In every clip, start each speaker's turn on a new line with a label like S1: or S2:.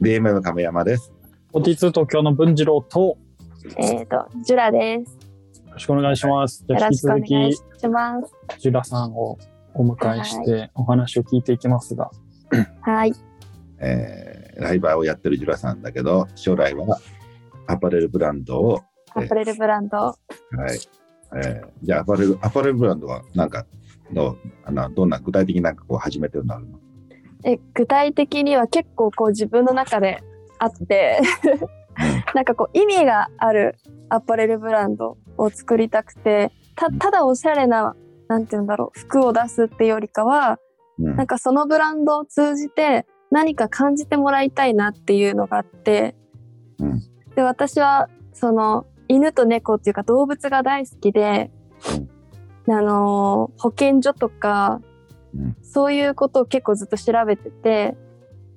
S1: DM の亀山です。
S2: オティツ東京の文次郎と、
S3: えっ、と、ジュラです。
S2: よろしくお願いします。じゃあ引き
S3: よろしくお願
S2: 続
S3: いし
S2: き、
S3: ます。
S2: ジュラさんをお迎えしてお話を聞いていきますが、
S3: はい。
S1: えーライバーをやってるジュラさんだけど、将来はアパレルブランドを、
S3: アパレルブランド。
S1: はい。えーじゃあアパレル、アパレルブランドはなんかの、あの、どんな具体的になんかこう始めてるのあるの？
S3: え具体的には結構こう自分の中であって、なんかこう意味があるアパレルブランドを作りたくて、たただおしゃれな、なんて言うんだろう、服を出すってよりかは、
S1: うん。
S3: なんかそのブランドを通じて何か感じてもらいたいなっていうのがあって、
S1: うん。
S3: で私はその犬と猫っていうか動物が大好きで、あのー保健所とか
S1: うん。
S3: そういうことを結構ずっと調べてて、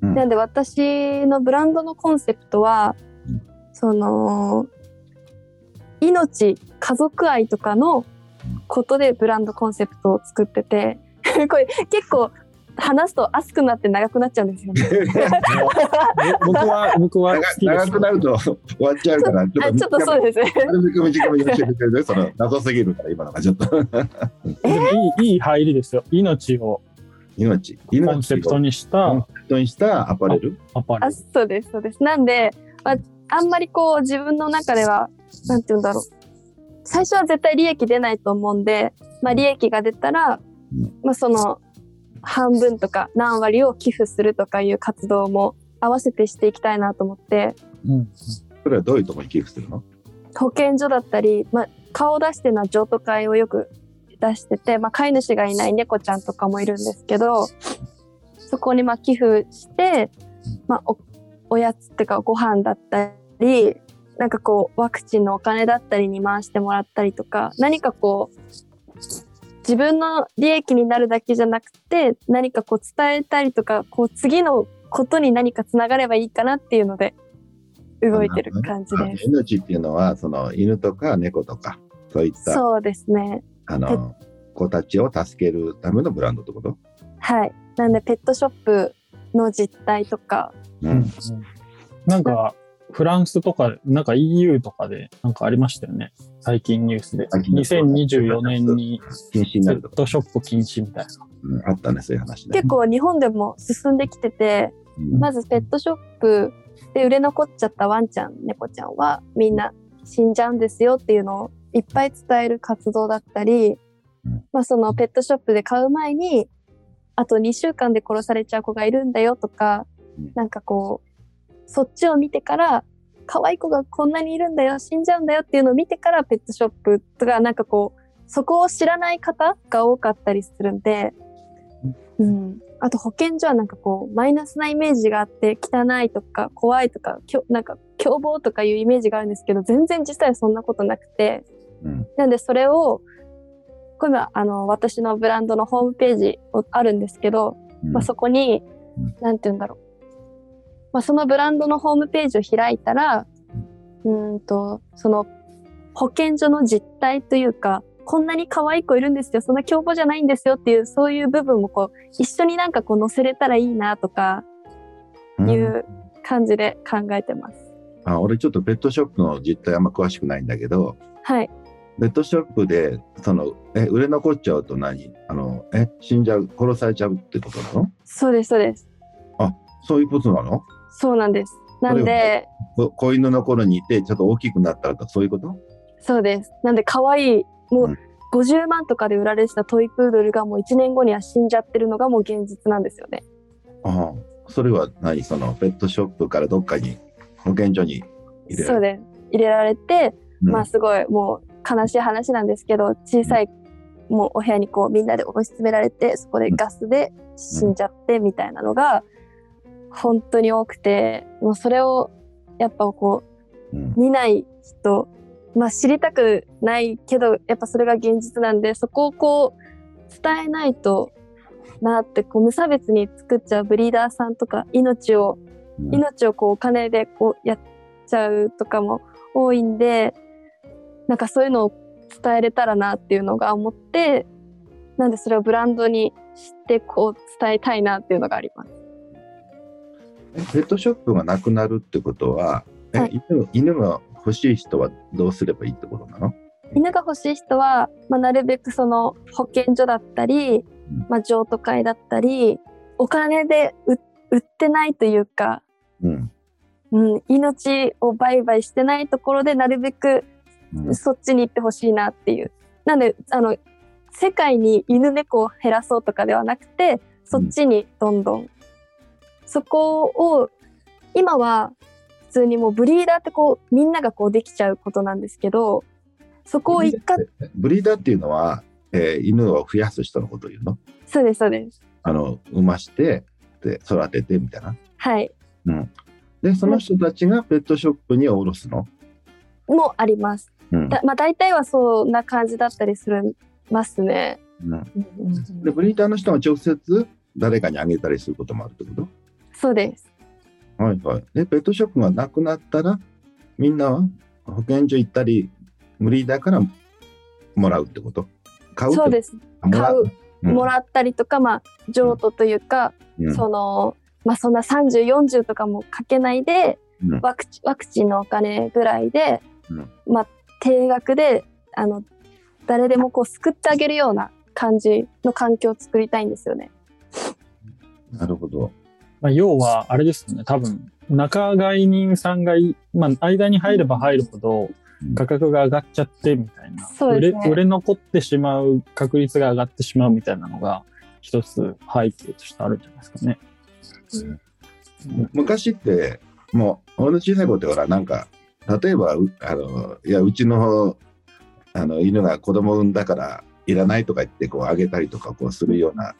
S1: うん。
S3: なんで私のブランドのコンセプトは、
S1: うん。
S3: その命家族愛とかのことでブランドコンセプトを作ってて これ結構話すと熱くなって長くなっちゃうんですよね。
S2: ぼ僕は、僕は好
S1: 長く。なると終わっちゃうから、
S3: あちょっとそうですね。
S1: その謎すぎるから、今のがちょっと。
S2: いい、いい入りですよ。命を
S1: 命。
S2: コ
S1: 命
S2: ンセプトにし
S1: コン
S2: た
S1: セプトにしたアパレル？
S3: あ
S2: アパレル。
S3: そうですそうです。なんで、まあ、あんまりこう自分の中ではなんて言うんだろう最初は絶対利益出ないと思うんで、まあ、利益が出たら、
S1: うん
S3: まあ、その半分とか何割を寄付するとかいう活動も合わせてしていきたいなと思って。
S2: うん
S1: それはどういうところに寄付するの？
S3: 保健所だったり、まあ、顔を出してるのは譲渡会をよく出してて、まあ、飼い主がいない猫ちゃんとかもいるんですけどそこにまあ寄付して、まおやつっていうかご飯だったりなんかこうワクチンのお金だったりに回してもらったりとか何かこう自分の利益になるだけじゃなくて何かこう伝えたりとかこう次のことに何かつながればいいかなっていうので動いてる感じです。
S1: 命っていうのは、その犬とか猫とか、そういった
S3: そうですね。
S1: あの子たちを助けるためのブランドってこと？
S3: はい。なんでペットショップの実態とか、
S1: う
S2: うんんなんか、フランスとか、なんか EU とかでなんかありましたよね。最近ニュースで。
S1: 最近
S2: 2024年に
S1: 禁止に
S2: ペ
S1: なるとか、
S2: ットショップ禁止みたいな。
S1: うんあったね、そういう話ね。
S3: 結構日本でも進んできてて、
S1: うん
S3: まずペットショップで売れ残っちゃったワンちゃん、猫ちゃんはみんな死んじゃうんですよっていうのをいっぱい伝える活動だったり
S1: うん、
S3: まあそのペットショップで買う前に、あと2週間で殺されちゃう子がいるんだよとか
S1: うん、
S3: なんかこう、そっちを見てから、可愛い子がこんなにいるんだよ、死んじゃうんだよっていうのを見てからペットショップとか、なんかこう、そこを知らない方が多かったりするんで、うん。あと保健所はなんかこう、マイナスなイメージがあって、汚いとか怖いとか、きょなんか凶暴とかいうイメージがあるんですけど、全然実際はそんなことなくて、
S1: うん。
S3: なんでそれを、今、あの、私のブランドのホームページをあるんですけど、
S1: うん。
S3: まあ、そこに
S1: うん、
S3: なんて言うんだろう。まあ、そのブランドのホームページを開いたら、うーんと、その保健所の実態というか、こんなに可愛い子いるんですよ、そんな凶暴じゃないんですよっていう、そういう部分もこう、一緒になんかこう載せれたらいいなとか
S1: うん
S3: いう感じで考えてます。
S1: あ俺ちょっとペットショップの実態あんま詳しくないんだけど、
S3: はい。
S1: ペットショップで、その、え、売れ残っちゃうと何？あの、え、死んじゃう、殺されちゃうってことなの？
S3: そうです、そうです。
S1: そういうことなの？
S3: そうなんです。なんで、
S1: こ子犬の頃にいて、ちょっと大きくなったらとか、そういうこと？
S3: そうです。なんで可愛い、も
S1: うん
S3: う50万とかで売られてたトイプードルがもう1年後には死んじゃってるのがもう現実なんですよね。
S1: ああ、それは何？その、ペットショップからどっかに、保健所に入れる。
S3: そうです。入れられて、
S1: うん
S3: まあすごいもう悲しい話なんですけど、小さい、もうお部屋にこうみんなで押し詰められて、そこでガスで死んじゃってみたいなのが、本当に多くて、もうそれをやっぱこう、
S1: うん
S3: 見ない人、まあ知りたくないけど、やっぱそれが現実なんで、そこをこう伝えないとなって、こう無差別に作っちゃうブリーダーさんとか、命を、
S1: うん
S3: 命をこうお金でこうやっちゃうとかも多いんで、なんかそういうのを伝えれたらなっていうのが思って、なんでそれをブランドにしてこう伝えたいなっていうのがあります。
S1: えペットショップがなくなるってことは、え
S3: はい。
S1: 犬犬が欲しい人はどうすればいいってことなの？
S3: 犬が欲しい人は、まあ、なるべくその保健所だったり
S1: ん、
S3: まあ、譲渡会だったりお金で売売ってないというか、
S1: うん。
S3: うん、命を売買してないところでなるべく
S1: うん。
S3: そっちに行ってほしいなっていう。なんであの世界に犬猫を減らそうとかではなくてそっちにどんどん、そこを今は普通にもうブリーダーってこうみんながこうできちゃうことなんですけどそこを一括
S1: ブリーダーっていうのは、えー犬を増やす人のことを言うの？
S3: そうですそうです
S1: あの、産まして、で、育ててみたいな？
S3: はい
S1: で、その人たちがペットショップに卸すの？
S3: もあります。
S1: うん。
S3: だまあ大体はそんな感じだったりするますね。
S1: うん、で、ブリーダーの人が直接誰かにあげたりすることもあるってこ
S3: そうです。
S1: とはいはい。で、ペットショップがなくなったら、みんなは保健所行ったり、ブリーダーからもらうってこと？買う
S3: そうです。買う、
S1: うん
S3: もらったりとか、まあ譲渡というか、
S1: うん
S3: そのまあそんな30、40とかもかけないで、
S1: うん
S3: ワクチワクチンのお金ぐらいで、
S1: うん
S3: まあ定額であの誰でもこう救ってあげるような感じの環境を作りたいんですよね。
S1: なるほど。
S2: まあ、要は、あれですよね。多分、仲買人さんがい、まあ、間に入れば入るほど
S1: うん、
S2: 価格が上がっちゃってみたいな。
S3: そうですね
S2: 売れ、売れ残ってしまう確率が上がってしまうみたいなのが、一つ背景としてあるんじゃないですかね。
S1: 昔って、もう、俺の小さい頃ってほら、なんか、例えば、うあの、いや、うちの、あの、犬が子供産んだから、いらないとか言って、こう、あげたりとか、こう、するような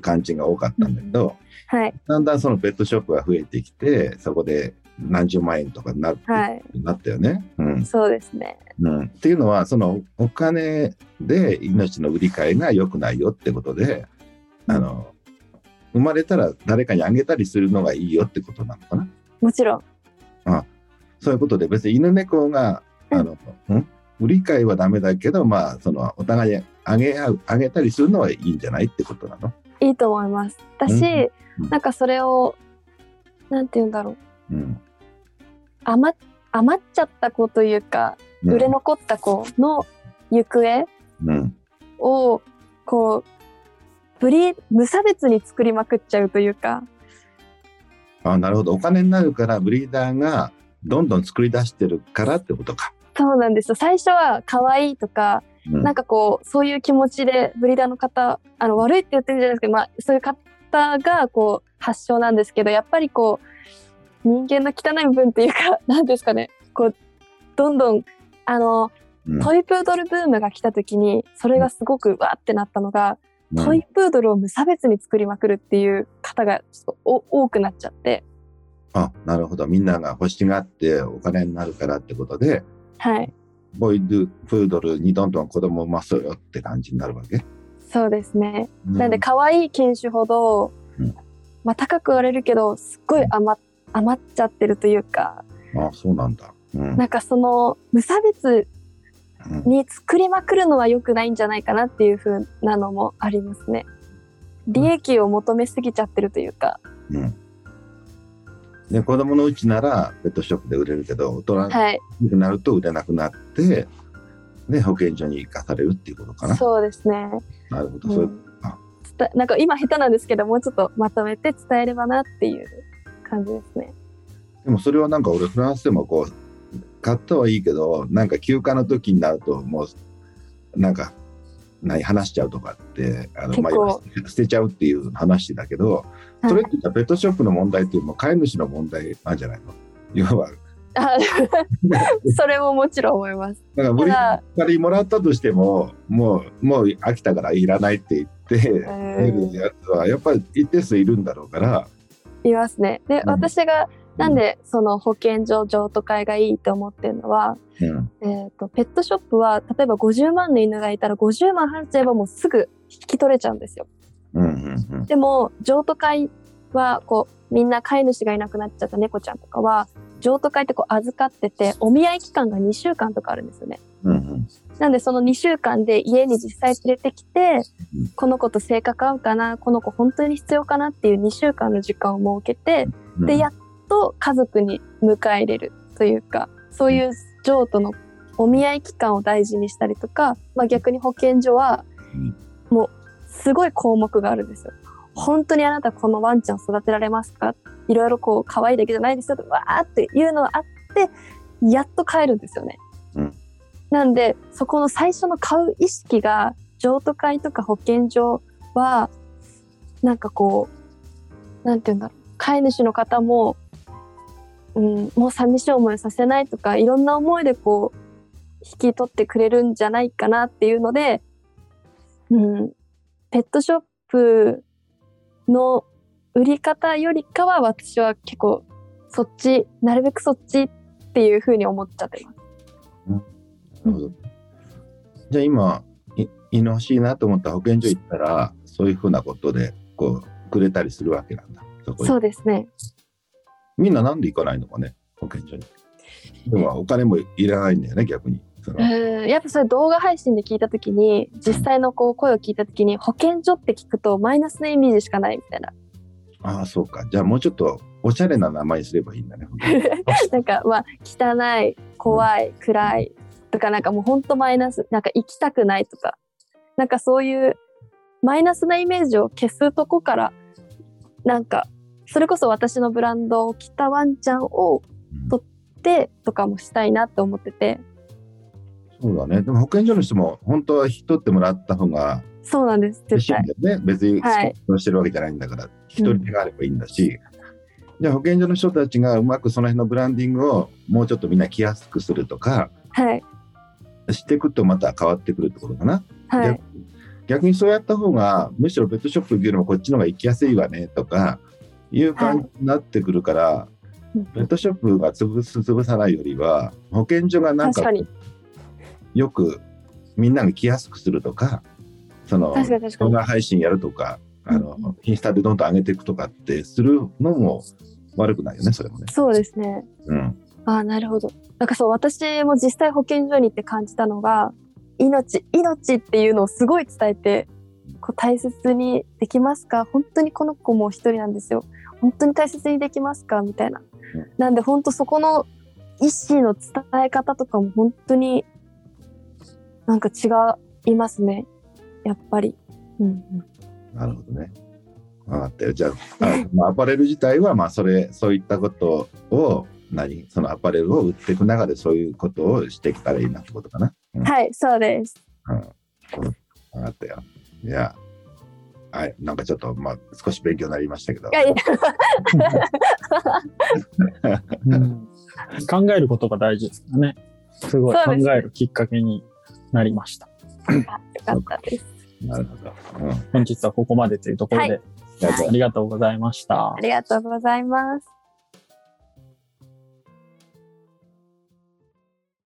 S1: 感じが多かったんだけど、
S3: はい
S1: だんだんそのペットショップが増えてきて、そこで何十万円とかになって、
S3: はい
S1: なったよね。うん。
S3: そうですね。
S1: うん。っていうのは、そのお金で命の売り買いが良くないよってことで、あの、生まれたら誰かにあげたりするのがいいよってことなのかな？
S3: もちろん。
S1: そういうことで、別に犬猫が、
S3: うん
S1: あの、ん？売り買いはダメだけど、まあ、その、お互いにあげあげたりするのはいいんじゃないってことなの？
S3: いいと思います。だし、
S1: うんうん
S3: なんかそれをなんて言うんだろう
S1: うん。
S3: 余っ余っちゃった子というか、
S1: うん
S3: 売れ残った子の行方
S1: うん。
S3: をこうブリ無差別に作りまくっちゃうというか
S1: あなるほど。お金になるから、ブリーダーがどんどん作り出してるからってことか。
S3: そうなんですよ最初は可愛いとか、
S1: うん。
S3: なんかこうそういう気持ちでブリーダーの方あの悪いって言ってるんじゃないですけど、まあ、そういう方がこう発祥なんですけどやっぱりこう人間の汚い部分っていうか 何ですかね。こうどんどんあの
S1: うん。
S3: トイプードルブームが来た時にそれがすごくわーってなったのが、
S1: うん。
S3: トイプードルを無差別に作りまくるっていう方がちょっとお多くなっちゃって。
S1: あ、なるほど。みんなが欲しがってお金になるからってことで、
S3: はい
S1: ボイドゥプードルにどんどん子供を産まそうよって感じになるわけ？
S3: そうですね、
S1: う
S3: なんで可愛い犬種ほど、
S1: うん。
S3: まあ、高く売れるけどすっごい余余っちゃってるというか
S1: あそうなんだ。うん。
S3: なんかその無差別
S1: うん。
S3: に作りまくるのは良くないんじゃないかなっていう風なのもありますね。利益を求めすぎちゃってるというか、
S1: うんで子供のうちならペットショップで売れるけど大人
S3: はい、
S1: になると売れなくなって、ね、保健所に行かされるっていうことかな。
S3: そうですね。
S1: なるほど、
S3: うん
S1: そういう
S3: なんか今下手なんですけどもうちょっとまとめて伝えればなっていう感じですね。
S1: でもそれはなんか俺フランスでもこう買ったはいいけどなんか休暇の時になるともうなんか何話しちゃうとかってあの、まあ捨てちゃうっていう話だけどそれってペットショップの問題っていうのも飼い主の問題なんじゃないの要は。
S3: あ それももちろん思います。
S1: だからブリ
S3: ただ。
S1: 仮もらったとしてももうもう飽きたからいらないって言ってやつはやっぱり一定数いるんだろうから、
S3: いますね。で、
S1: うん。
S3: 私がなんでその保健所譲渡会がいいと思ってるのは、
S1: うん
S3: えー、とペットショップは例えば50万の犬がいたら50万払っちゃえばもうすぐ引き取れちゃうんですよ。
S1: うんうんうん
S3: でも譲渡会はこうみんな飼い主がいなくなっちゃった猫ちゃんとかは譲渡会ってこう預かってて、お見合い期間が2週間とかあるんですよね。
S1: うんうん。
S3: なんでその2週間で家に実際連れてきて
S1: うん、
S3: この子と性格合うかな、この子本当に必要かなっていう2週間の時間を設けて、
S1: うん
S3: で、やっと家族に迎え入れるというか、そういう譲渡のお見合い期間を大事にしたりとか、まあ逆に保健所は
S1: うん、
S3: もうすごい項目があるんですよ。本当にあなたこのワンちゃん育てられますか？いろいろこう可愛いだけじゃないですよとわーっていうのがあって、やっと買えるんですよね。
S1: うん
S3: なんで、そこの最初の買う意識が、譲渡会とか保健所は、なんかこう、なんて言うんだろう。飼い主の方も、うん、もう寂しい思いをさせないとか、いろんな思いでこう、引き取ってくれるんじゃないかなっていうので、うん、ペットショップの売り方よりかは私は結構そっち、なるべくそっちっていうふうに思っちゃってます。
S1: なるほど。じゃあ今、い犬欲しいなと思ったら保健所行ったら、そういうふうなことで、こう、くれたりするわけなんだ。そ
S3: うですね。
S1: みんななんで行かないのかね、保健所に。でもお金もいらないんだよね、逆に。
S3: うんやっぱそれ動画配信で聞いたときに、実際のこう声を聞いたときに、保健所って聞くとマイナスなイメージしかないみたいな。
S1: ああ、そうか。じゃあもうちょっとおしゃれな名前にすればいいんだね。
S3: なんかまあ、汚い、怖い、暗いとか、なんかもうほんとマイナス、なんか行きたくないとか、なんかそういうマイナスなイメージを消すとこから、なんか、それこそ私のブランドを着たワンちゃんを
S1: うん
S3: とってとかもしたいなって思ってて、
S1: そうだね。でも保健所の人も本当は引き取ってもらった方が
S3: そうなんです、
S1: 嬉し
S3: 絶対。
S1: いんだよね。別に
S3: はい
S1: スポンしてるわけじゃないんだから、一人手があればいいんだし。じゃあ保健所の人たちがうまくその辺のブランディングをもうちょっとみんな着やすくするとか、
S3: はい。
S1: していくとまた変わってくるってことかな。
S3: はい。
S1: 逆にそうやった方がむしろペットショップ行くよりもこっちの方が行きやすいわねとかいう感じになってくるから、
S3: うん
S1: ペットショップが潰す潰さないよりは保健所がなんか。よくみんなが来やすくするとかその。動画配信やるとかあの、
S3: うん
S1: インスタでどんどん上げていくとかってするのも悪くないよねそれもね。
S3: そうですね。
S1: うん
S3: ああ、なるほど。なんかそう、私も実際保健所に行って感じたのが、命、命っていうのをすごい伝えて、こう大切にできますか？本当にこの子も一人なんですよ。本当に大切にできますか？みたいな
S1: うん。
S3: なんで本当そこの意思の伝え方とかも本当になんか違いますね。やっぱり。うんうん、
S1: なるほどね。分かったよ。じゃ あ、アパレル自体は、まあ、それ、そういったことを、何？そのアパレルを売っていく中でそういうことをしていけたらいいなってことかな。うん。
S3: はい、そうです。
S1: うん。分かったよ。いや、はい。なんかちょっと、まあ、少し勉強になりましたけど
S3: い。やいや、
S2: うん考えることが大事ですからね。すごい考えるきっかけになりました。
S3: よかったです。
S1: なるほど。うん。
S2: 本日はここまでというところで、
S1: じゃあ
S2: ありがとうございました
S3: あ。りがとうございます。